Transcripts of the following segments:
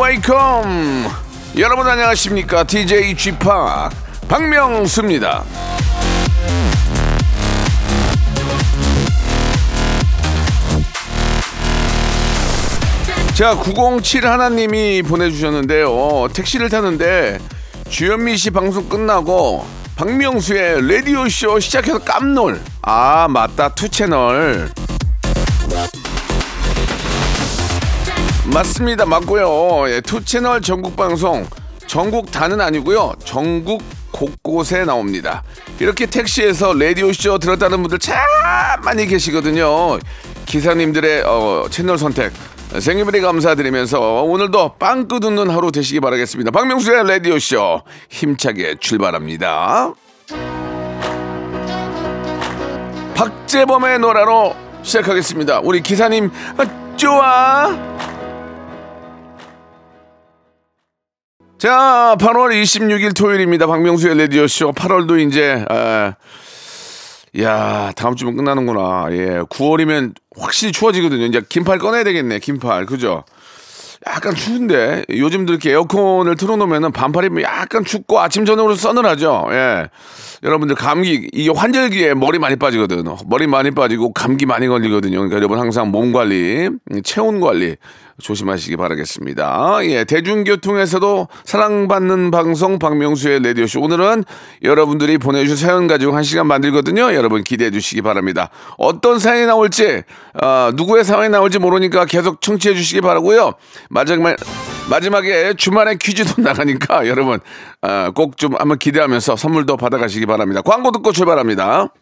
Welcome 여러분 안녕하십니까 DJ p 박명수입니다 자, 907 하나님이 보내주셨는데요. 택시를 타는데 주현미 씨 방송 끝나고 박명수의 라디오쇼 시작해서 깜놀. 아, 맞다. two 채널. 맞습니다. 맞고요. 예, two 채널 전국 방송. 전국 다는 아니고요. 전국 곳곳에 나옵니다. 이렇게 택시에서 라디오 쇼 들었다는 분들 참 많이 계시거든요. 기사님들의 어, 채널 선택 thank you very 감사드리면서 오늘도 방긋 웃는 하루 되시기 바라겠습니다. 박명수의 라디오 쇼 힘차게 출발합니다. 박재범의 노래로 시작하겠습니다. 우리 기사님 아, 좋아. 자, 8월 26일 토요일입니다. 박명수의 라디오쇼 8월도 이제 아, 야, 다음 주면 끝나는구나. 예. 9월이면 확실히 추워지거든요. 이제 긴팔 꺼내야 되겠네. 긴팔. 그죠? 약간 추운데 요즘도 이렇게 에어컨을 틀어놓으면 반팔 입으면 약간 춥고 아침 저녁으로 서늘하죠. 예. 여러분들 감기 이게 환절기에 머리 많이 빠지거든. 머리 많이 빠지고 감기 많이 걸리거든요. 그러니까 여러분 항상 몸 관리, 체온 관리 조심하시기 바라겠습니다. 예, 대중교통에서도 사랑받는 방송 박명수의 라디오쇼. 오늘은 여러분들이 보내주신 사연 가지고 한 시간 만들거든요. 여러분 기대해 주시기 바랍니다. 어떤 사연이 나올지, 어, 누구의 사연이 나올지 모르니까 계속 청취해 주시기 바라고요 마지막, 마지막에 주말에 퀴즈도 나가니까 여러분 어, 꼭좀 한번 기대하면서 선물도 받아가시기 바랍니다. 광고 듣고 출발합니다.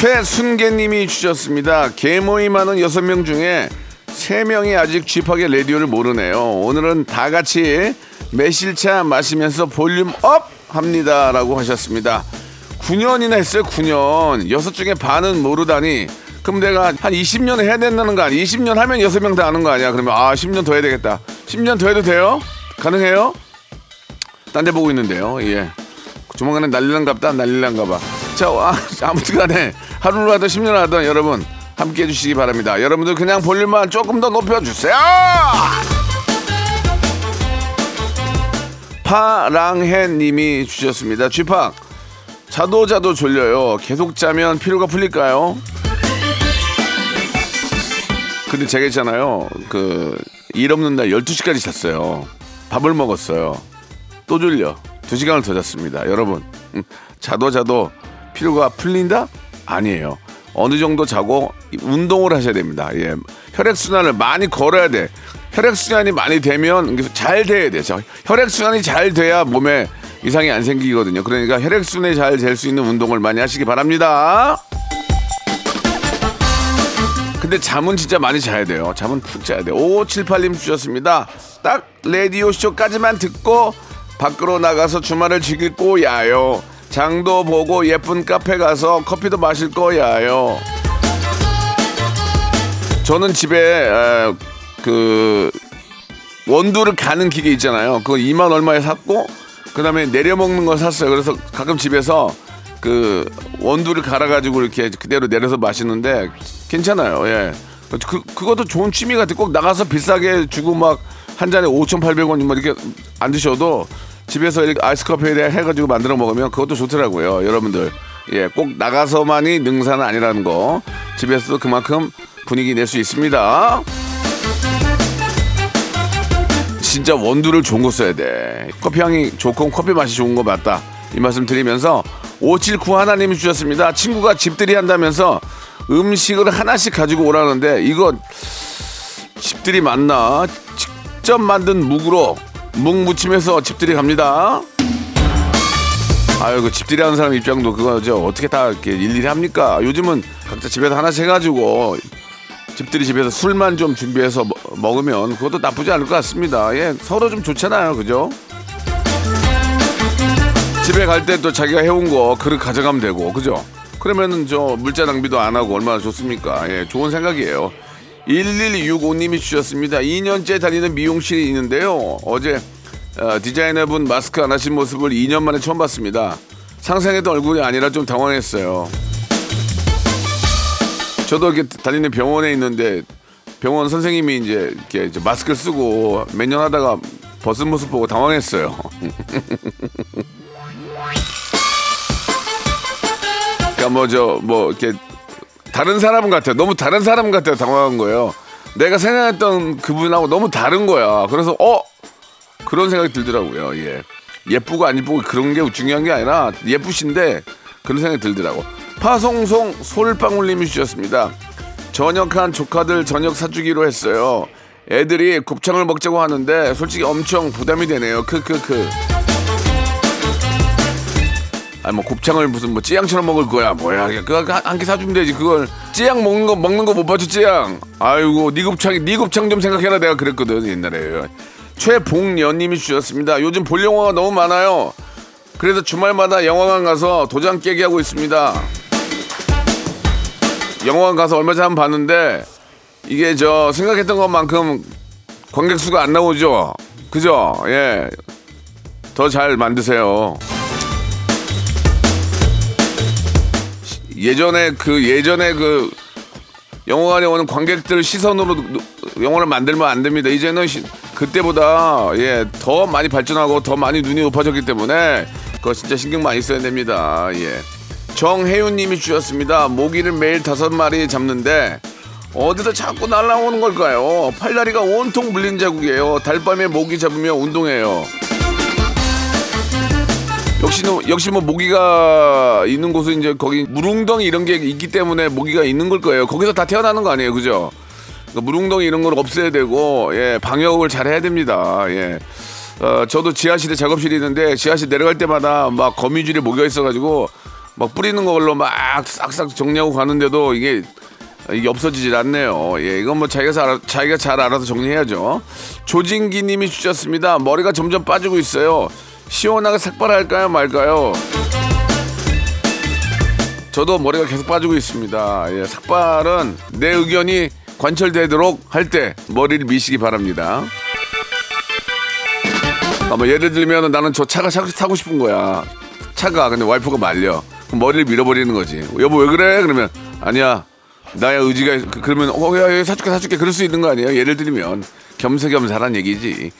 최순계님이 주셨습니다. 계모임하는 여섯 명 중에 세 명이 아직 쥐팍의 라디오를 모르네요. 오늘은 다 같이 매실차 마시면서 볼륨 up 합니다라고 하셨습니다. 9년이나 했어요. 9년. 여섯 중에 반은 모르다니. 그럼 내가 한 20년 해야 된다는 거 아니야? 20년 하면 여섯 명 다 아는 거 아니야? 그러면 아 10년 더 해야 되겠다. 10년 더 해도 돼요? 가능해요? 딴 데 보고 있는데요. 예. 조만간에 난리난갑다 난리난가봐 자 아, 아무튼 간에 하루를 하든 10년 하든 여러분 함께 해주시기 바랍니다. 여러분들 그냥 볼륨만 조금 더 높여주세요! 파랑해 님이 주셨습니다. 쥐팍 자도 자도 졸려요. 계속 자면 피로가 풀릴까요? 근데 제가 있잖아요. 그 일 없는 날 12시까지 잤어요. 밥을 먹었어요. 또 졸려. 두 시간을 더 잤습니다. 여러분, 음, 자도 자도 피로가 풀린다? 아니에요. 어느 정도 자고 운동을 하셔야 됩니다. 예. 혈액순환을 많이 걸어야 돼. 혈액순환이 많이 되면 잘 돼야 돼. 자, 혈액순환이 잘 돼야 몸에 이상이 안 생기거든요. 그러니까 혈액순환이 잘 될 수 있는 운동을 많이 하시기 바랍니다. 근데 잠은 진짜 많이 자야 돼요. 잠은 푹 자야 돼요. 5578님 주셨습니다. 딱 라디오 쇼까지만 듣고 밖으로 나가서 주말을 즐길 거야요. 장도 보고 예쁜 카페 가서 커피도 마실 거야요. 저는 집에 에, 그 원두를 가는 기계 있잖아요. 그거 2만 얼마에 샀고 그다음에 내려 먹는 걸 샀어요. 그래서 가끔 집에서 그 원두를 갈아 가지고 이렇게 그대로 내려서 마시는데 괜찮아요. 예. 그 그것도 좋은 취미 같아. 꼭 나가서 비싸게 주고 막 한 잔에 5,800원 뭐 이렇게 안 드셔도 집에서 이렇게 아이스 커피에 대해 해가지고 만들어 먹으면 그것도 좋더라고요. 여러분들. 예, 꼭 나가서만이 능사는 아니라는 거. 집에서도 그만큼 분위기 낼 수 있습니다. 진짜 원두를 좋은 거 써야 돼. 커피 향이 좋고 커피 맛이 좋은 거 맞다. 이 말씀 드리면서 579 하나님이 주셨습니다. 친구가 집들이 한다면서 음식을 하나씩 가지고 오라는데 이거 집들이 맞나? 직접 만든 묵으로 묵 무침해서 집들이 갑니다. 아유, 그 집들이 하는 사람 입장도 그거 저 어떻게 다 이렇게 일일이 합니까? 요즘은 각자 집에서 하나씩 해가지고 집들이 집에서 술만 좀 준비해서 먹- 먹으면 그것도 나쁘지 않을 것 같습니다. 예, 서로 좀 좋잖아요, 그죠? 집에 갈 때 또 자기가 해온 거 그릇 가져가면 되고, 그죠? 그러면은 저 물자 낭비도 안 하고 얼마나 좋습니까? 예, 좋은 생각이에요. 1165님이 주셨습니다. 2년째 다니는 미용실이 있는데요. 어제 어, 디자이너분 마스크 안 하신 모습을 2년 만에 처음 봤습니다. 상상했던 얼굴이 아니라 좀 당황했어요. 저도 이렇게 다니는 병원에 있는데 병원 선생님이 이제 이렇게 마스크를 쓰고 몇 년 하다가 벗은 모습 보고 당황했어요. 그러니까 뭐 저뭐 이렇게 다른 사람 같아요. 너무 다른 사람 같아요. 당황한 거예요. 내가 생각했던 그분하고 너무 다른 거야. 그래서 어 그런 생각이 들더라고요. 예. 예쁘고 안 예쁘고 그런 게 중요한 게 아니라 예쁘신데 그런 생각이 들더라고. 파송송 솔방울님이 주셨습니다. 저녁한 조카들 저녁 사주기로 했어요. 애들이 곱창을 먹자고 하는데 솔직히 엄청 부담이 되네요. 크크크. 아니 뭐 곱창을 무슨 뭐 찌양처럼 먹을 거야. 뭐야 그거 한개 사주면 되지. 그걸 찌양 먹는 거 먹는 거 못 봐줘 찌양? 아이고 네 곱창 네 곱창 좀 생각해라. 내가 그랬거든 옛날에. 최봉연님이 주셨습니다. 요즘 볼 영화가 너무 많아요. 그래서 주말마다 영화관 가서 도장 깨기 하고 있습니다. 영화관 가서 얼마 전에 봤는데 이게 저 생각했던 것만큼 관객 수가 안 나오죠? 그죠? 예 더 잘 만드세요 예전에 그 예전에 그 영화관에 오는 관객들 시선으로 노- 영화를 만들면 안 됩니다. 이제는 시- 그때보다 예 더 많이 발전하고 더 많이 눈이 높아졌기 때문에 그거 진짜 신경 많이 써야 됩니다. 예. 정혜윤 님이 주셨습니다. 모기를 매일 다섯 마리 잡는데 어디서 자꾸 날라오는 걸까요? 팔다리가 온통 물린 자국이에요. 달밤에 모기 잡으며 운동해요. 역시 역시 뭐 모기가 있는 곳은 이제 거기 물웅덩이 이런 게 있기 때문에 모기가 있는 걸 거예요. 거기서 다 태어나는 거 아니에요, 그죠? 그러니까 물웅덩이 이런 걸 없애야 되고 예 방역을 잘 해야 됩니다. 예. 어, 저도 지하실에 작업실이 있는데 지하실 내려갈 때마다 막 거미줄이 모여 있어가지고 막 뿌리는 걸로 막 싹싹 정리하고 가는데도 이게 이게 없어지질 않네요. 예, 이건 뭐 자기가 잘, 자기가 잘 알아서 정리해야죠. 조진기 님이 주셨습니다. 머리가 점점 빠지고 있어요. 시원하게 삭발할까요, 말까요? 저도 머리가 계속 빠지고 있습니다. 예, 삭발은 내 의견이 관철되도록 할 때 머리를 미시기 바랍니다. 아, 뭐 예를 들면 나는 저 차가 사, 사고 싶은 거야. 차가 근데 와이프가 말려. 머리를 밀어버리는 거지. 여보 왜 그래? 그러면 아니야. 나의 의지가 있- 그- 그러면 어야 야, 사줄게 사줄게 그럴 수 있는 거 아니에요? 예를 들면 겸사겸사란 얘기지.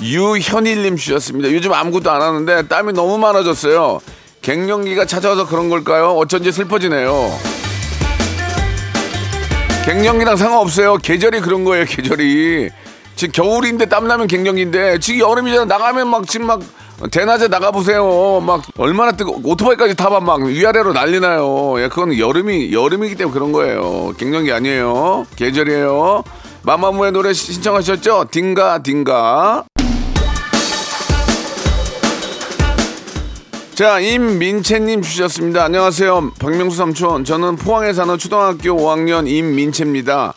유현일님 주셨습니다. 요즘 아무것도 안 하는데 땀이 너무 많아졌어요. 갱년기가 찾아와서 그런 걸까요? 어쩐지 슬퍼지네요. 갱년기랑 상관없어요. 계절이 그런 거예요. 계절이 지금 겨울인데 땀 나면 갱년기인데 지금 여름이잖아. 나가면 막 지금 막 대낮에 나가 보세요. 막 얼마나 뜨거 오토바이까지 타봐 막 위아래로 난리나요. 예, 그건 여름이 여름이기 때문에 그런 거예요. 갱년기 아니에요. 계절이에요. 마마무의 노래 시- 신청하셨죠? 딩가 딩가. 자, 임민채님 주셨습니다. 안녕하세요. 박명수 삼촌. 저는 포항에 사는 초등학교 5학년 임민채입니다.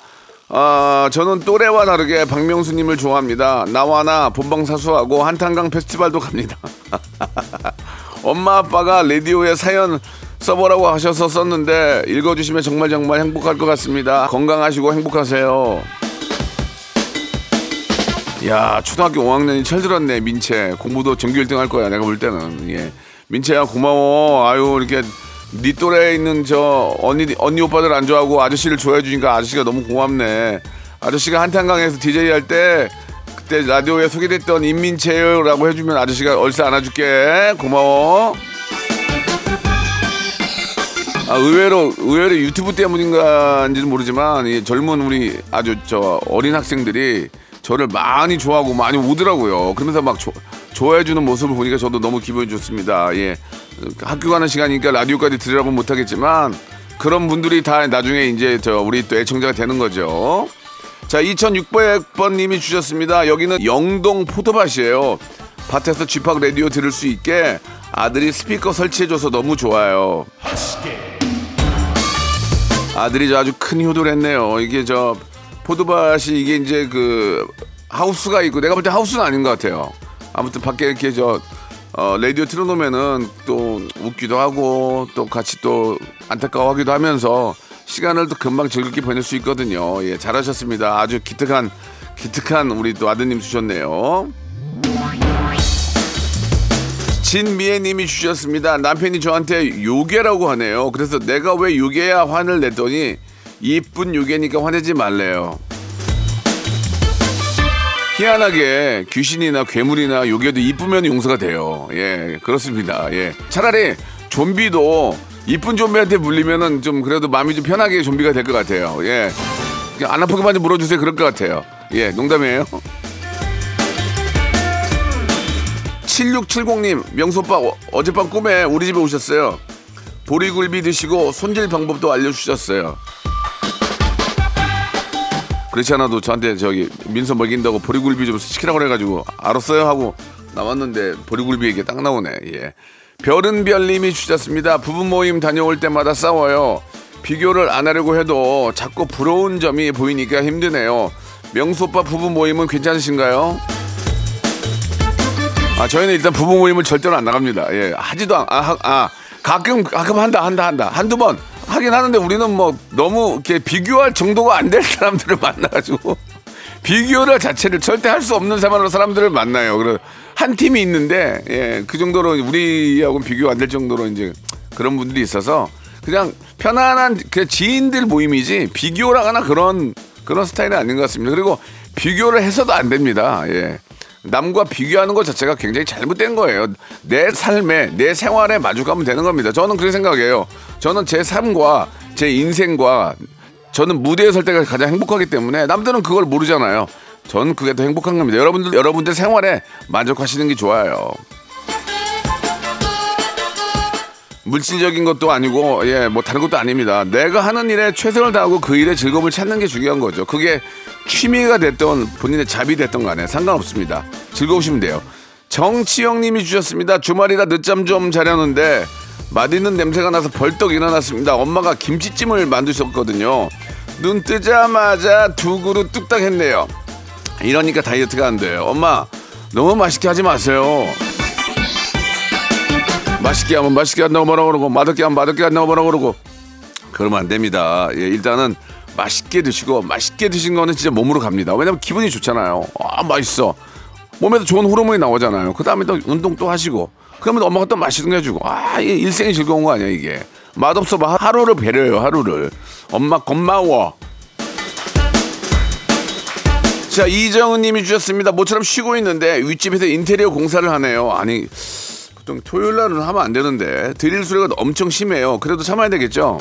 아, 저는 또래와 다르게 박명수님을 좋아합니다. 나와나 본방사수하고 한탄강 페스티벌도 갑니다. 엄마 아빠가 라디오에 사연 써보라고 하셔서 썼는데 읽어주시면 정말 정말 행복할 것 같습니다. 건강하시고 행복하세요. 야 초등학교 5학년이 철들었네 민채 공부도 전교 1등 할 거야 내가 볼 때는 예 민채야 고마워 아유 이렇게 네 또래에 있는 저 언니 언니 오빠들 안 좋아하고 아저씨를 좋아해 주니까 아저씨가 너무 고맙네. 아저씨가 한탄강에서 DJ 할때 그때 라디오에 소개됐던 임민채라고 해주면 아저씨가 얼싸 안아줄게. 고마워. 아, 의외로 의외로 유튜브 때문인가인지는 모르지만 이 젊은 우리 아주 저 어린 학생들이 저를 많이 좋아하고 많이 오더라고요. 그러면서 막 조, 좋아해주는 모습을 보니까 저도 너무 기분이 좋습니다. 예, 학교 가는 시간이니까 라디오까지 들으라고 못하겠지만 그런 분들이 다 나중에 이제 저 우리 또 애청자가 되는 거죠. 자, 2600번 님이 주셨습니다. 여기는 영동 포도밭이에요. 밭에서 쥐팍 라디오 들을 수 있게 아들이 스피커 설치해줘서 너무 좋아요. 아들이 저 아주 큰 효도를 했네요. 이게 저 포도밭이 이게 이제 그 하우스가 있고 내가 볼 때 하우스는 아닌 것 같아요. 아무튼 밖에 이렇게 저 어, 라디오 틀어놓으면은 또 웃기도 하고 또 같이 또 안타까워하기도 하면서 시간을 또 금방 즐겁게 보낼 수 있거든요. 예, 잘하셨습니다. 아주 기특한 기특한 우리 또 아드님 주셨네요. 진미애님이 주셨습니다. 남편이 저한테 요괴라고 하네요. 그래서 내가 왜 요괴야 화를 냈더니 이쁜 요괴니까 화내지 말래요. 희한하게 귀신이나 괴물이나 요괴도 이쁘면 용서가 돼요. 예, 그렇습니다. 예. 차라리 좀비도 이쁜 좀비한테 물리면은 좀 그래도 마음이 좀 편하게 좀비가 될 것 같아요. 예. 안 아프게만 좀 물어주세요. 그럴 것 같아요. 예, 농담이에요. 7670님, 명소빠 어- 어젯밤 꿈에 우리 집에 오셨어요. 보리굴비 드시고 손질 방법도 알려주셨어요. 그렇지 않아도 저한테 저기 민서 먹인다고 보리굴비 좀 시키라고 그래가지고 알았어요 하고 나왔는데 보리굴비 얘기 딱 나오네. 예. 별은 별님이 주셨습니다. 부부 모임 다녀올 때마다 싸워요. 비교를 안 하려고 해도 자꾸 부러운 점이 보이니까 힘드네요. 명소빠 부부 모임은 괜찮으신가요? 아 저희는 일단 부부 모임을 절대로 안 나갑니다. 예, 하지도 않, 아, 하- 아 가끔 가끔 한다 한다 한다 한두 번 하긴 하는데 우리는 뭐 너무 이렇게 비교할 정도가 안 될 사람들을 만나가지고 비교를 자체를 절대 할 수 없는 사람들을 만나요. 그래 한 팀이 있는데 예, 그 정도로 우리하고 비교 안 될 정도로 이제 그런 분들이 있어서 그냥 편안한 그 지인들 모임이지 비교라거나 그런 그런 스타일은 아닌 것 같습니다. 그리고 비교를 해서도 안 됩니다. 예. 남과 비교하는 것 자체가 굉장히 잘못된 거예요. 내 삶에, 내 생활에 마주가면 되는 겁니다. 저는 그렇게 생각해요. 저는 제 삶과 제 인생과 저는 무대에 설 때가 가장 행복하기 때문에 남들은 그걸 모르잖아요. 저는 그게 더 행복한 겁니다. 여러분들, 여러분들 생활에 만족하시는 게 좋아요. 물질적인 것도 아니고 예 뭐 다른 것도 아닙니다. 내가 하는 일에 최선을 다하고 그 일의 즐거움을 찾는 게 중요한 거죠. 그게 취미가 됐던 본인의 잡이 됐던 간에 상관없습니다. 즐거우시면 돼요. 정치영님이 주셨습니다. 주말이라 늦잠 좀 자려는데 맛있는 냄새가 나서 벌떡 일어났습니다. 엄마가 김치찜을 만드셨거든요. 눈 뜨자마자 두 그릇 뚝딱 했네요. 이러니까 다이어트가 안 돼요. 엄마 너무 맛있게 하지 마세요. 맛있게 하면 맛있게 한다고 뭐라 그러고 맛없게 하면 맛없게 한다고 뭐라 그러고 그러면 안 됩니다. 예, 일단은 맛있게 드시고 맛있게 드신 거는 진짜 몸으로 갑니다. 왜냐면 기분이 좋잖아요. 아 맛있어. 몸에도 좋은 호르몬이 나오잖아요. 그 다음에 또 운동 또 하시고 그러면 엄마가 또 맛있는 거 해주고 아 일생이 즐거운 거 아니야 이게 맛없어 봐 하루를 배려요 하루를 엄마 고마워. 자 이정은 님이 주셨습니다. 모처럼 쉬고 있는데 윗집에서 인테리어 공사를 하네요. 아니 보통 토요일 날은 하면 안 되는데 드릴 소리가 엄청 심해요. 그래도 참아야 되겠죠?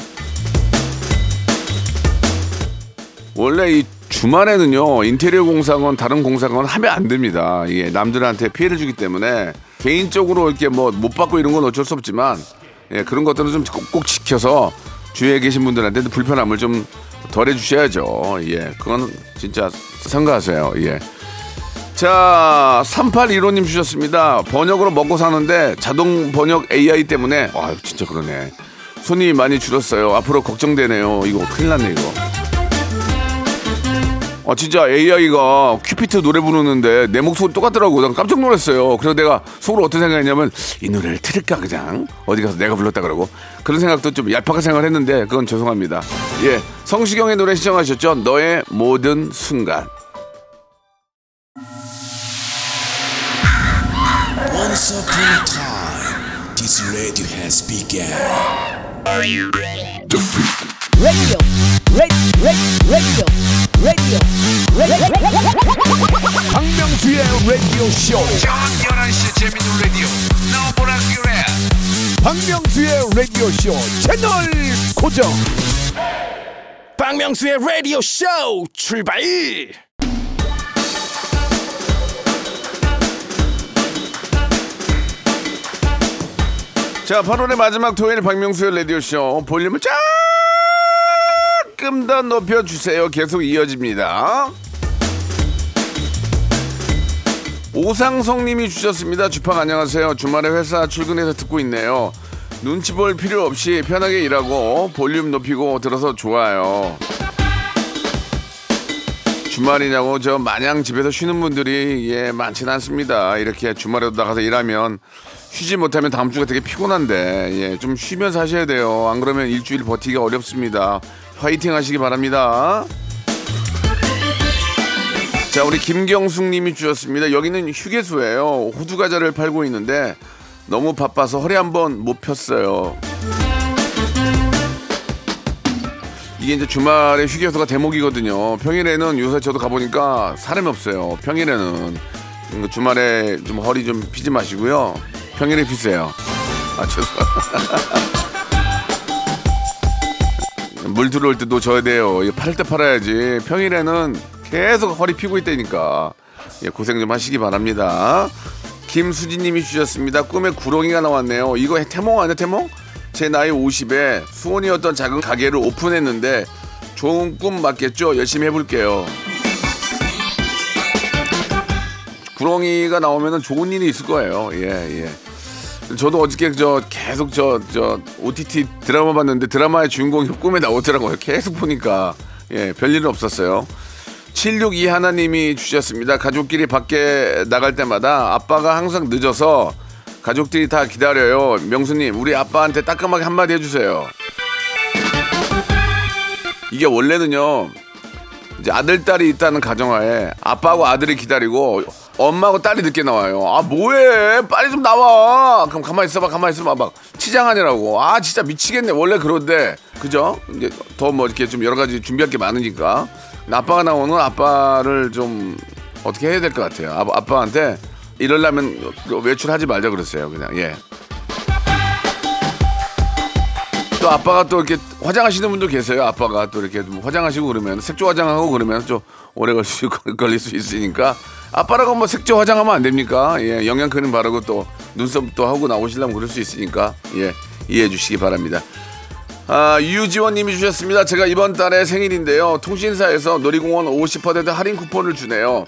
원래 이 주말에는요 인테리어 공사건 다른 공사건 하면 안 됩니다. 이게 남들한테 피해를 주기 때문에 개인적으로 이렇게 뭐 못 받고 이런 건 어쩔 수 없지만 예, 그런 것들은 좀 꼭 지켜서 주위에 계신 분들한테 불편함을 좀 덜 해 주셔야죠. 예, 그건 진짜 생각하세요. 예. 자, 3815님 주셨습니다. 번역으로 먹고 사는데 자동 번역 AI 때문에, 와, 진짜 그러네. 손이 많이 줄었어요. 앞으로 걱정되네요. 이거 큰일 났네, 이거. 아, 진짜 AI가 큐피트 노래 부르는데 내 목소리 똑같더라고. 난 깜짝 놀랐어요. 그래서 내가 속으로 어떤 생각했냐면 이 노래를 틀을까, 그냥. 어디 가서 내가 불렀다 그러고. 그런 생각도 좀 얄팍한 생각을 했는데 그건 죄송합니다. 예. 성시경의 노래 시청하셨죠? 너의 모든 순간. A time, this radio has begun. radio, radio, radio, radio, radio. 박명수의 라디오 쇼. 저녁 11시 재밌는 라디오. 너보라 그래. 박명수의 라디오 쇼 채널 고정. 박명수의 라디오 쇼 출발. 자, 8월의 마지막 토요일 박명수의 라디오쇼 볼륨을 조금 더 높여주세요. 계속 이어집니다. 오상성 님이 주셨습니다. 주팡 안녕하세요. 주말에 회사 출근해서 듣고 있네요. 눈치 볼 필요 없이 편하게 일하고 볼륨 높이고 들어서 좋아요. 주말이냐고 저 마냥 집에서 쉬는 분들이 예 많지는 않습니다. 이렇게 주말에도 나가서 일하면 쉬지 못하면 다음 주가 되게 피곤한데 예 좀 쉬면서 하셔야 돼요. 안 그러면 일주일 버티기가 어렵습니다. 화이팅 하시기 바랍니다. 자, 우리 김경숙 님이 주셨습니다. 여기는 휴게소예요. 호두 과자를 팔고 있는데 너무 바빠서 허리 한번 못 폈어요. 이게 이제 주말에 휴게소가 대목이거든요. 평일에는 요새 저도 가보니까 사람이 없어요. 평일에는 음, 주말에 좀 허리 좀 피지 마시고요. 평일에 피세요. 아, 죄송. 물 들어올 때 놓쳐야 돼요. 팔 때 팔아야지. 평일에는 계속 허리 피고 있다니까. 예, 고생 좀 하시기 바랍니다. 김수진님이 주셨습니다. 꿈에 구렁이가 나왔네요. 이거 태몽 아니야 태몽? 제 나이 50에 수원이었던 작은 가게를 오픈했는데 좋은 꿈 맞겠죠? 열심히 해볼게요. 구렁이가 나오면 좋은 일이 있을 거예요. 예, 예. 저도 어저께 저 계속 저, 저 OTT 드라마 봤는데 드라마의 주인공이 꿈에 나오더라고요. 계속 보니까. 예, 별일은 없었어요. 762 하나님이 주셨습니다. 가족끼리 밖에 나갈 때마다 아빠가 항상 늦어서 가족들이 다 기다려요. 명수님, 우리 아빠한테 따끔하게 한마디 해주세요. 이게 원래는요, 이제 아들, 딸이 있다는 가정하에 아빠하고 아들이 기다리고 엄마하고 딸이 늦게 나와요. 아, 뭐해? 빨리 좀 나와. 그럼 가만히 있어봐, 가만히 있어봐. 막 치장하느라고. 아, 진짜 미치겠네. 원래 그런데. 그죠? 이제 더 뭐 이렇게 좀 여러 가지 준비할 게 많으니까. 아빠가 나오는 아빠를 좀 어떻게 해야 될 것 같아요. 아, 아빠한테 이럴라면 외출하지 말자 그랬어요. 그냥, 예. 아빠가 또 이렇게 화장하시는 분도 계세요. 아빠가 또 이렇게 좀 화장하시고 그러면 색조 화장하고 그러면 좀 오래 걸 수, 걸릴 수 있으니까 아빠라고 뭐 색조 화장하면 안 됩니까? 예, 영양크림 바르고 또 눈썹도 하고 나오시려면 그럴 수 있으니까 예, 이해해 주시기 바랍니다. 아, 유지원 님이 주셨습니다. 제가 이번 달에 생일인데요. 통신사에서 놀이공원 50% 할인 쿠폰을 주네요.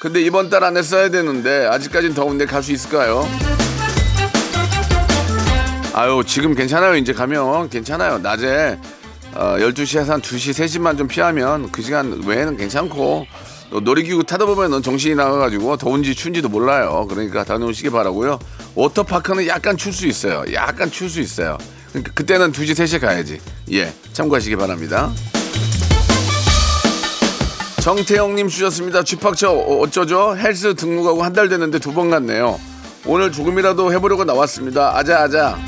근데 이번 달 안에 써야 되는데 아직까진 더운데 갈 수 있을까요? 아유 지금 괜찮아요. 이제 가면 괜찮아요. 낮에 어, 12시에서 한 2시 3시만 좀 피하면 그 시간 외에는 괜찮고 또 놀이기구 타다 보면 정신이 나가가지고 더운지 추운지도 몰라요. 그러니까 다녀오시기 바라고요. 워터파크는 약간 출 수 있어요. 약간 출 수 있어요. 그러니까 그때는 2시 3시에 가야지. 예 참고하시기 바랍니다. 정태영님 주셨습니다. 쥐팍처 어쩌죠? 헬스 등록하고 한 달 됐는데 두 번 갔네요. 오늘 조금이라도 해보려고 나왔습니다. 아자 아자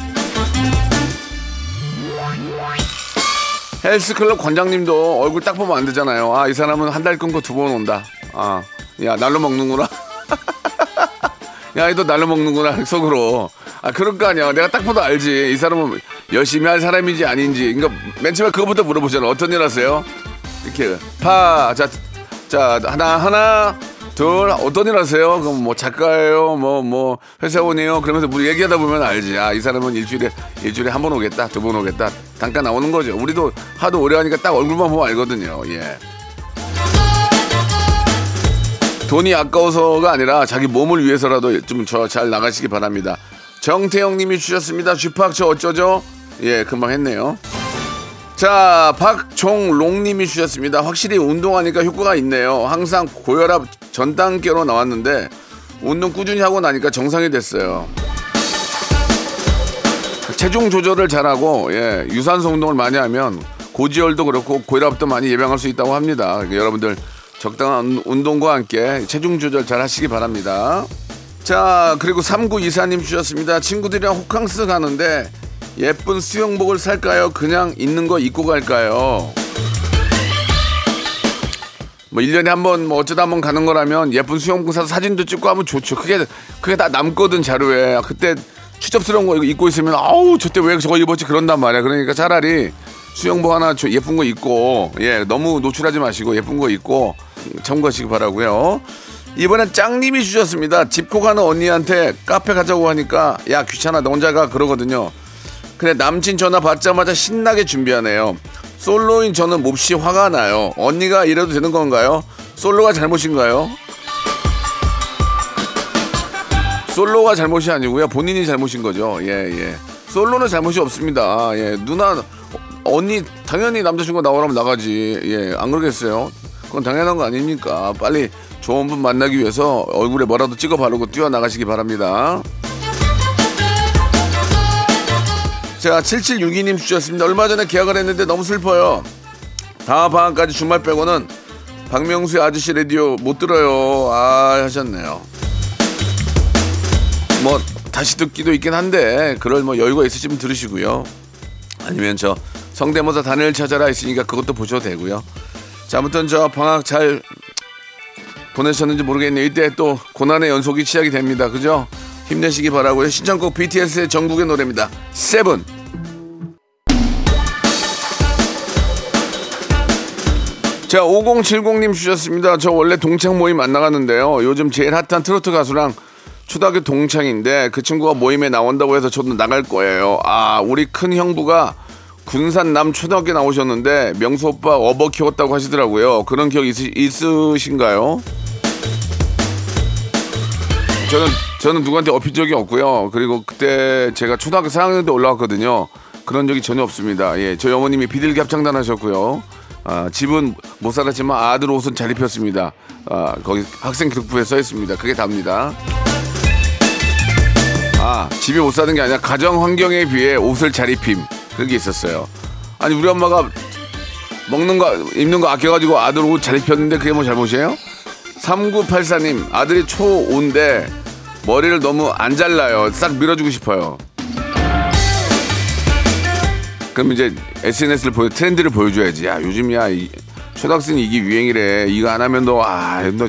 헬스클럽 관장님도 얼굴 딱 보면 안 되잖아요. 아, 이 사람은 한 달 끊고 두 번 온다. 아, 야, 날로 먹는구나. 야, 이도 날로 먹는구나, 속으로. 아, 그럴 거 아니야. 내가 딱 보도 알지. 이 사람은 열심히 할 사람인지 아닌지. 그러니까 맨 처음에 그거부터 물어보잖아. 어떤 일 하세요? 이렇게. 파, 자, 자, 하나, 하나, 둘, 어떤 일 하세요? 그럼 뭐 작가예요? 뭐, 뭐, 회사원이에요? 그러면서 뭐 얘기하다 보면 알지. 아, 이 사람은 일주일에, 일주일에 한 번 오겠다, 두 번 오겠다. 잠깐 나오는 거죠. 우리도 하도 오래 하니까 딱 얼굴만 보면 알거든요. 예. 돈이 아까워서가 아니라 자기 몸을 위해서라도 좀 저 잘 나가시기 바랍니다. 정태영 님이 주셨습니다. 쥐팍 저 어쩌죠? 예, 금방 했네요. 자, 박종롱 님이 주셨습니다. 확실히 운동하니까 효과가 있네요. 항상 고혈압 전 단계로 나왔는데 운동 꾸준히 하고 나니까 정상이 됐어요. 체중 조절을 잘하고 예, 유산소 운동을 많이 하면 고지혈도 그렇고 고혈압도 많이 예방할 수 있다고 합니다. 그러니까 여러분들 적당한 운동과 함께 체중 조절 잘 하시기 바랍니다. 자, 그리고 3924님 주셨습니다. 친구들이랑 호캉스 가는데 예쁜 수영복을 살까요? 그냥 있는 거 입고 갈까요? 뭐 1년에 한 번 뭐 어쩌다 한 번 가는 거라면 예쁜 수영복 사서 사진도 찍고 하면 좋죠. 그게 그게 다 남거든 자료에. 그때 추접스러운 거 입고 있으면 아우 저때 왜 저거 입었지 그런단 말이야. 그러니까 차라리 수영복 하나 저 예쁜 거 입고 예 너무 노출하지 마시고 예쁜 거 입고 참고하시기 바라고요. 이번엔 짱님이 주셨습니다. 집코 가는 언니한테 카페 가자고 하니까 야 귀찮아 너 혼자 가 그러거든요. 근데 남친 전화 받자마자 신나게 준비하네요. 솔로인 저는 몹시 화가 나요. 언니가 이래도 되는 건가요? 솔로가 잘못인가요? 솔로가 잘못이 아니고요. 본인이 잘못인 거죠. 예, 예. 솔로는 잘못이 없습니다. 예. 누나, 어, 언니, 당연히 남자친구 나오라면 나가지. 예. 안 그러겠어요? 그건 당연한 거 아닙니까? 빨리 좋은 분 만나기 위해서 얼굴에 뭐라도 찍어 바르고 뛰어나가시기 바랍니다. 자, 7762님 주셨습니다. 얼마 전에 계약을 했는데 너무 슬퍼요. 다음 방학까지 주말 빼고는 박명수의 아저씨 라디오 못 들어요. 아, 하셨네요. 뭐 다시 듣기도 있긴 한데 그럴 뭐 여유가 있으시면 들으시고요. 아니면 저 성대모사 단을 찾아라 있으니까 그것도 보셔도 되고요. 자, 아무튼 저 방학 잘 보내셨는지 모르겠네요. 이때 또 고난의 연속이 시작이 됩니다. 그죠? 힘내시기 바라고요. 신청곡 BTS의 전국의 노래입니다. 세븐. 자, 5070님 주셨습니다. 저 원래 동창 모임 안 나갔는데요. 요즘 제일 핫한 트로트 가수랑 초등학교 동창인데 그 친구가 모임에 나온다고 해서 저도 나갈 거예요. 아, 우리 큰 형부가 군산 남 초등학교 나오셨는데 명수 오빠 어버 키웠다고 하시더라고요. 그런 기억 있으, 있으신가요? 저는 저는 누구한테 업힌 적이 없고요. 그리고 그때 제가 초등학교 4학년 때 올라왔거든요. 그런 적이 전혀 없습니다. 예, 저희 어머님이 비둘기 합창단 하셨고요. 아, 집은 못 살았지만 아들 옷은 잘 입혔습니다. 아, 거기 학생 기록부에 써 있습니다. 그게 답니다. 아, 집에 옷 사는 게 아니라 가정 환경에 비해 옷을 잘 입힘. 그게 있었어요. 아니, 우리 엄마가 먹는 거, 입는 거 아껴가지고 아들 옷 잘 입혔는데 그게 뭐 잘못이에요? 3984님, 아들이 초5인데 머리를 너무 안 잘라요. 싹 밀어주고 싶어요. 그럼 이제 SNS를 보여, 트렌드를 보여줘야지. 야, 요즘이야. 이, 초등학생이 이게 유행이래. 이거 안 하면 너, 아, 너,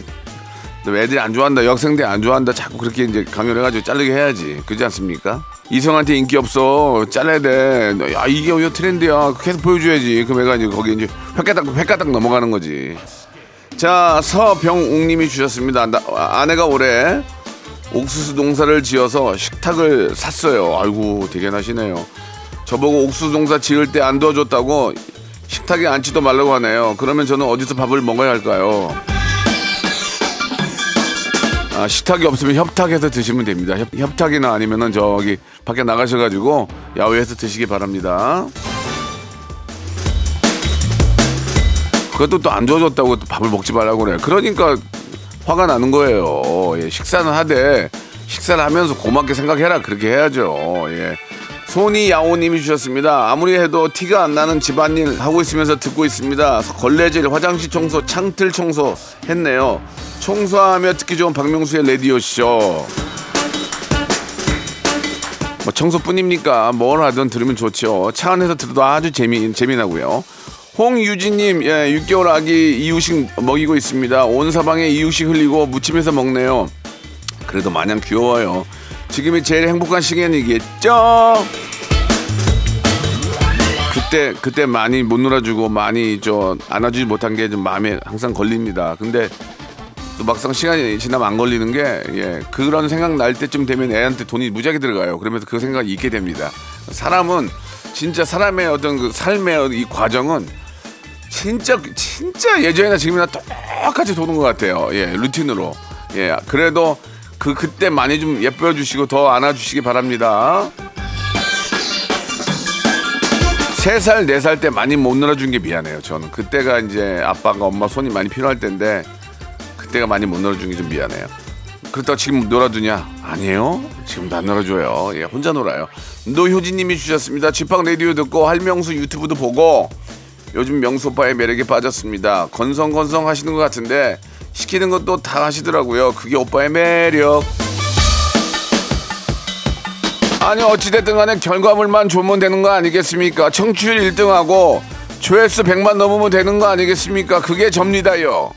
너 애들이 안 좋아한다. 여학생들 안 좋아한다. 자꾸 그렇게 이제 강요해가지고 자르게 해야지. 그렇지 않습니까? 이성한테 인기 없어. 잘라야 돼. 너, 야, 이게 왜 트렌드야. 계속 보여줘야지. 그럼 애가 이제 거기 이제 횟가닥, 횟가닥 넘어가는 거지. 자, 서병웅님이 주셨습니다. 나, 아내가 올해 옥수수 농사를 지어서 식탁을 샀어요. 아이고, 되게 나시네요. 저보고 옥수수 농사 지을 때 안 도와줬다고 식탁에 앉지도 말라고 하네요. 그러면 저는 어디서 밥을 먹어야 할까요? 아, 식탁이 없으면 협탁해서 드시면 됩니다. 협, 협탁이나 아니면은 저기 밖에 나가셔가지고 야외에서 드시기 바랍니다. 그것도 또안또 밥을 먹지 말라고 그래. 그러니까 화가 나는 거예요. 예, 식사는 하되 식사를 하면서 고맙게 생각해라. 그렇게 해야죠. 예. 손이 야오님이 주셨습니다. 아무리 해도 티가 안 나는 집안일 하고 있으면서 듣고 있습니다. 걸레질, 화장실 청소, 창틀 청소 했네요. 청소하며 듣기 좋은 박명수의 라디오 쇼. 뭐 청소뿐입니까? 뭘 하든 들으면 좋죠. 차 안에서 들어도 아주 재미 재미나고요. 홍유진님, 예, 6개월 아기 이유식 먹이고 있습니다. 온 사방에 이유식 흘리고 무침해서 먹네요. 그래도 마냥 귀여워요. 지금이 제일 행복한 시간이겠죠? 그때 그때 많이 못 놀아주고 많이 저 안아주지 못한 게 좀 마음에 항상 걸립니다. 근데 또 막상 시간이 지나면 안 걸리는 게 예, 그런 생각 날 때쯤 되면 애한테 돈이 무지하게 들어가요. 그러면서 그 생각이 있게 됩니다. 사람은 진짜 사람의 어떤 그 삶의 이 과정은 진짜 진짜 예전이나 지금이나 똑같이 도는 것 같아요. 예, 루틴으로. 예, 그래도 그 그때 많이 좀 예뻐 주시고 더 안아 주시기 바랍니다. 세 살, 네 살 때 많이 못 놀아준 게 미안해요. 저는 그때가 이제 아빠가 엄마 손이 많이 필요할 때인데 그때가 많이 못 놀아준 게 좀 미안해요. 그렇다고 지금 놀아두냐? 아니에요. 지금도 안 놀아줘요. 예, 혼자 놀아요. 노효진님이 주셨습니다. 집합 라디오 듣고 할명수 유튜브도 보고 요즘 명수 오빠의 매력에 빠졌습니다. 건성건성 하시는 것 같은데 시키는 것도 다 하시더라고요. 그게 오빠의 매력. 아니 어찌됐든 간에 결과물만 좋으면 되는 거 아니겠습니까? 청취율 1등하고 조회수 100만 넘으면 되는 거 아니겠습니까? 그게 접니다요.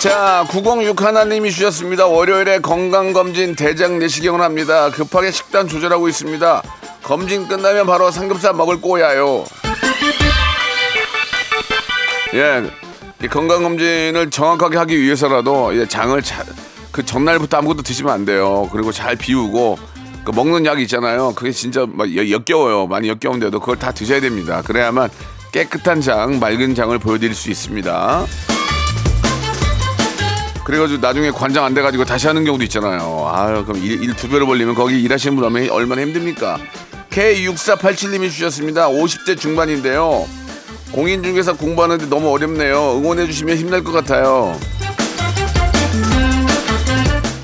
자, 906 하나님이 주셨습니다. 월요일에 건강검진 대장 내시경을 합니다. 급하게 식단 조절하고 있습니다. 검진 끝나면 바로 삼겹살 먹을 꼬야요. 예, 이 건강 검진을 정확하게 하기 위해서라도 이 장을 자, 그 전날부터 아무것도 드시면 안 돼요. 그리고 잘 비우고 그 먹는 약 있잖아요. 그게 진짜 막 여- 역겨워요. 많이 역겨운데도 그걸 다 드셔야 됩니다. 그래야만 깨끗한 장, 맑은 장을 보여드릴 수 있습니다. 그래가지고 나중에 관장 안 돼가지고 다시 하는 경우도 있잖아요. 아유, 그럼 일, 일 두 배로 벌리면 거기 일하시는 분 얼마나 힘듭니까? K6487님이 주셨습니다. 50대 중반인데요. 공인중개사 공부하는데 너무 어렵네요. 응원해주시면 힘날 것 같아요.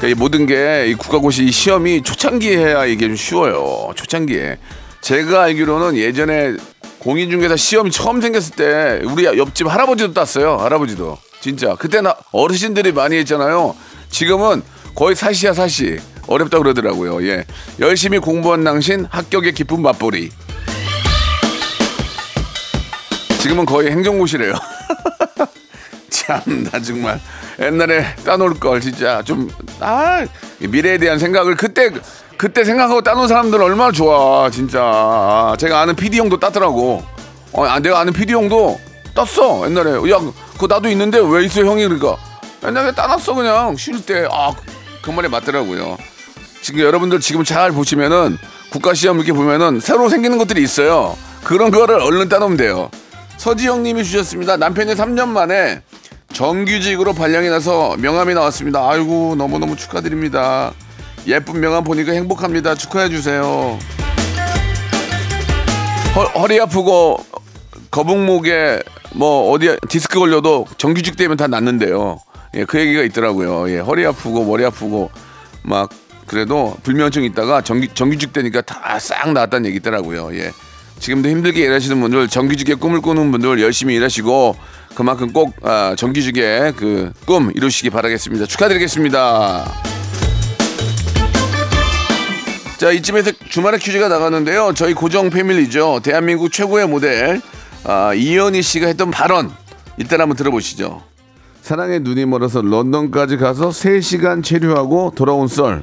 이 모든 게 이 국가고시 이 시험이 초창기에 해야 이게 좀 쉬워요. 초창기에. 제가 알기로는 예전에 공인중개사 시험이 처음 생겼을 때 우리 옆집 할아버지도 땄어요. 할아버지도. 진짜. 그때는 어르신들이 많이 했잖아요. 지금은 거의 사시야 사시. 어렵다 그러더라고요. 예. 열심히 공부한 당신 합격의 기쁨 맛보리. 지금은 거의 행정고시래요. 참, 나 정말 옛날에 따놓을 걸 진짜 좀, 아, 이 미래에 대한 생각을 그때, 그때 생각하고 따놓은 사람들 얼마나 좋아, 진짜. 아, 제가 아는 PD 형도 땄더라고. 어, 아, 내가 아는 PD 형도 땄어, 옛날에. 야, 그거 나도 있는데 왜 있어, 형이? 그러니까. 옛날에 따놨어, 그냥. 쉴 때. 아, 그 말이 맞더라고요. 지금 여러분들 지금 잘 보시면은 국가시험 이렇게 보면은 새로 생기는 것들이 있어요. 그런 거를 얼른 따놓으면 돼요. 서지영 님이 주셨습니다. 남편이 3년 만에 정규직으로 발령이 나서 명함이 나왔습니다. 아이고, 너무너무 축하드립니다. 예쁜 명함 보니까 행복합니다. 축하해 주세요. 허, 허리 아프고 거북목에 뭐 어디 디스크 걸려도 정규직 되면 다 낫는데요. 예, 그 얘기가 있더라고요. 예, 허리 아프고 머리 아프고 막 그래도 불면증 있다가 정규 정규직 되니까 다 싹 나았다는 얘기 있더라고요. 예. 지금도 힘들게 일하시는 분들 정규직의 꿈을 꾸는 분들 열심히 일하시고 그만큼 꼭 아, 정규직의 그 꿈 이루시기 바라겠습니다. 축하드리겠습니다. 자 이쯤에서 주말에 퀴즈가 나가는데요. 저희 고정 패밀리죠. 대한민국 최고의 모델 아, 이현희 씨가 했던 발언 일단 한번 들어보시죠. 사랑의 눈이 멀어서 런던까지 가서 3시간 체류하고 돌아온 썰.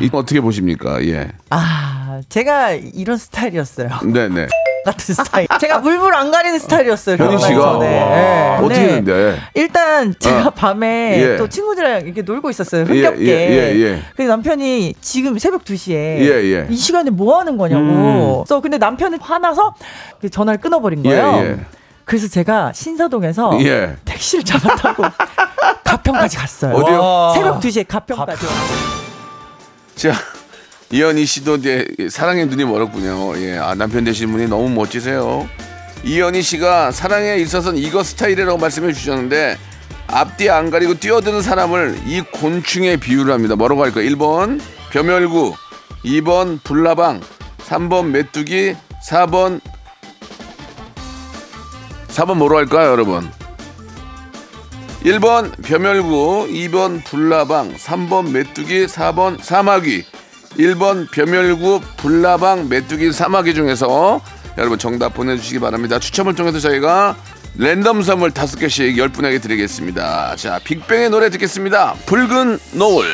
이거 어떻게 보십니까? 예. 아, 제가 이런 스타일이었어요. 네네. 같은 스타일. 제가 물불 안 가리는 스타일이었어요. 현희 씨가? 와. 네. 어떻게 네. 했는데? 일단 제가 어. 밤에 예. 또 친구들이랑 이렇게 놀고 있었어요. 예, 흥겹게. 예, 예, 예. 근데 남편이 지금 새벽 2시에 예, 예. 이 시간에 뭐 하는 거냐고. 그래서 근데 남편은 화나서 그 전화를 끊어버린 거예요. 예, 예. 그래서 제가 신사동에서 예. 택시를 잡아타고 가평까지 갔어요. 어디요? 새벽 2시에 가평까지. 자, 이현희 씨도 이제 사랑의 눈이 멀었군요. 예, 아, 남편 되신 분이 너무 멋지세요. 이현희 씨가 사랑에 있어서는 이거 스타일이라고 말씀해 주셨는데 앞뒤 안 가리고 뛰어드는 사람을 이 곤충에 비유를 합니다. 뭐라고 할까요? 1번 벼멸구, 2번 불나방, 3번 메뚜기, 4번 4번 뭐로 할까요, 여러분? 1번 벼멸구, 2번 불나방, 3번 메뚜기, 4번 사마귀. 1번 벼멸구, 불나방, 메뚜기, 사마귀 중에서 여러분 정답 보내주시기 바랍니다. 추첨을 통해서 저희가 랜덤 선물 5개씩 10분에게 드리겠습니다. 자, 빅뱅의 노래 듣겠습니다. 붉은 노을.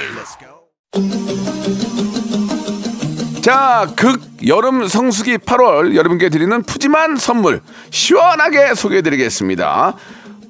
자, 극 여름 성수기 8월 여러분께 드리는 푸짐한 선물 시원하게 소개해 드리겠습니다.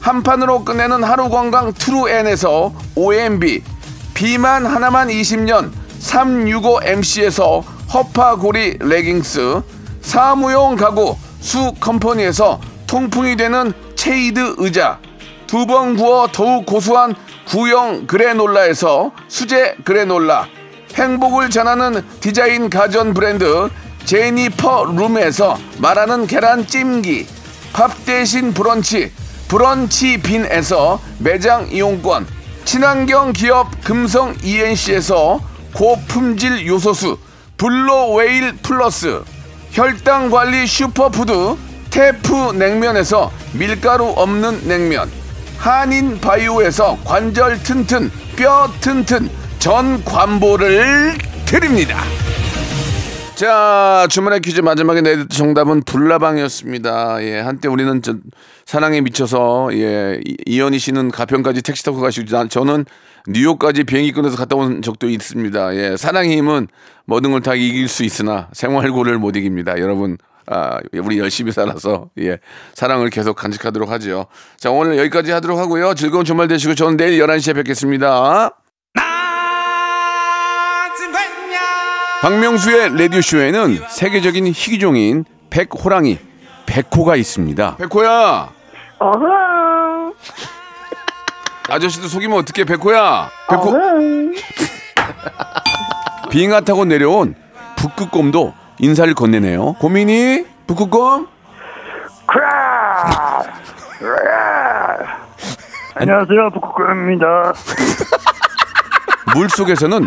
한 판으로 끝내는 하루 건강 트루엔에서 OMB, 비만 하나만 20년 365MC에서 허파고리 레깅스, 사무용 가구 수 컴퍼니에서 통풍이 되는 체이드 의자, 두 번 구워 더욱 고소한 구형 그래놀라에서 수제 그래놀라, 행복을 전하는 디자인 가전 브랜드 제니퍼 룸에서 말하는 계란 찜기, 밥 대신 브런치, 브런치 빈에서 매장 이용권, 친환경 기업 금성 ENC에서 고품질 요소수, 블로웨일 플러스, 혈당 관리 슈퍼푸드 테프 냉면에서 밀가루 없는 냉면 한인 바이오에서 관절 튼튼 뼈 튼튼 전 관보를 드립니다. 자 주말의 퀴즈 마지막에 내드 정답은 불나방이었습니다. 예 한때 우리는 저 사랑에 미쳐서 예 이- 이현희 씨는 가평까지 택시 타고 가시고 난- 저는 뉴욕까지 비행기 끊어서 갔다 온 적도 있습니다. 예 사랑의 힘은 모든 걸 다 이길 수 있으나 생활고를 못 이깁니다. 여러분 아, 우리 열심히 살아서 예 사랑을 계속 간직하도록 하죠. 자 오늘 여기까지 하도록 하고요. 즐거운 주말 되시고 저는 내일 11시에 뵙겠습니다. 박명수의 라디오쇼에는 세계적인 희귀종인 백호랑이 백호가 있습니다. 백호야. 아저씨도 속이면 어떡해 백호야. 백호. 빙하 타고 내려온 북극곰도 인사를 건네네요. 고민이 북극곰? 안녕하세요, 북극곰입니다. 물 속에서는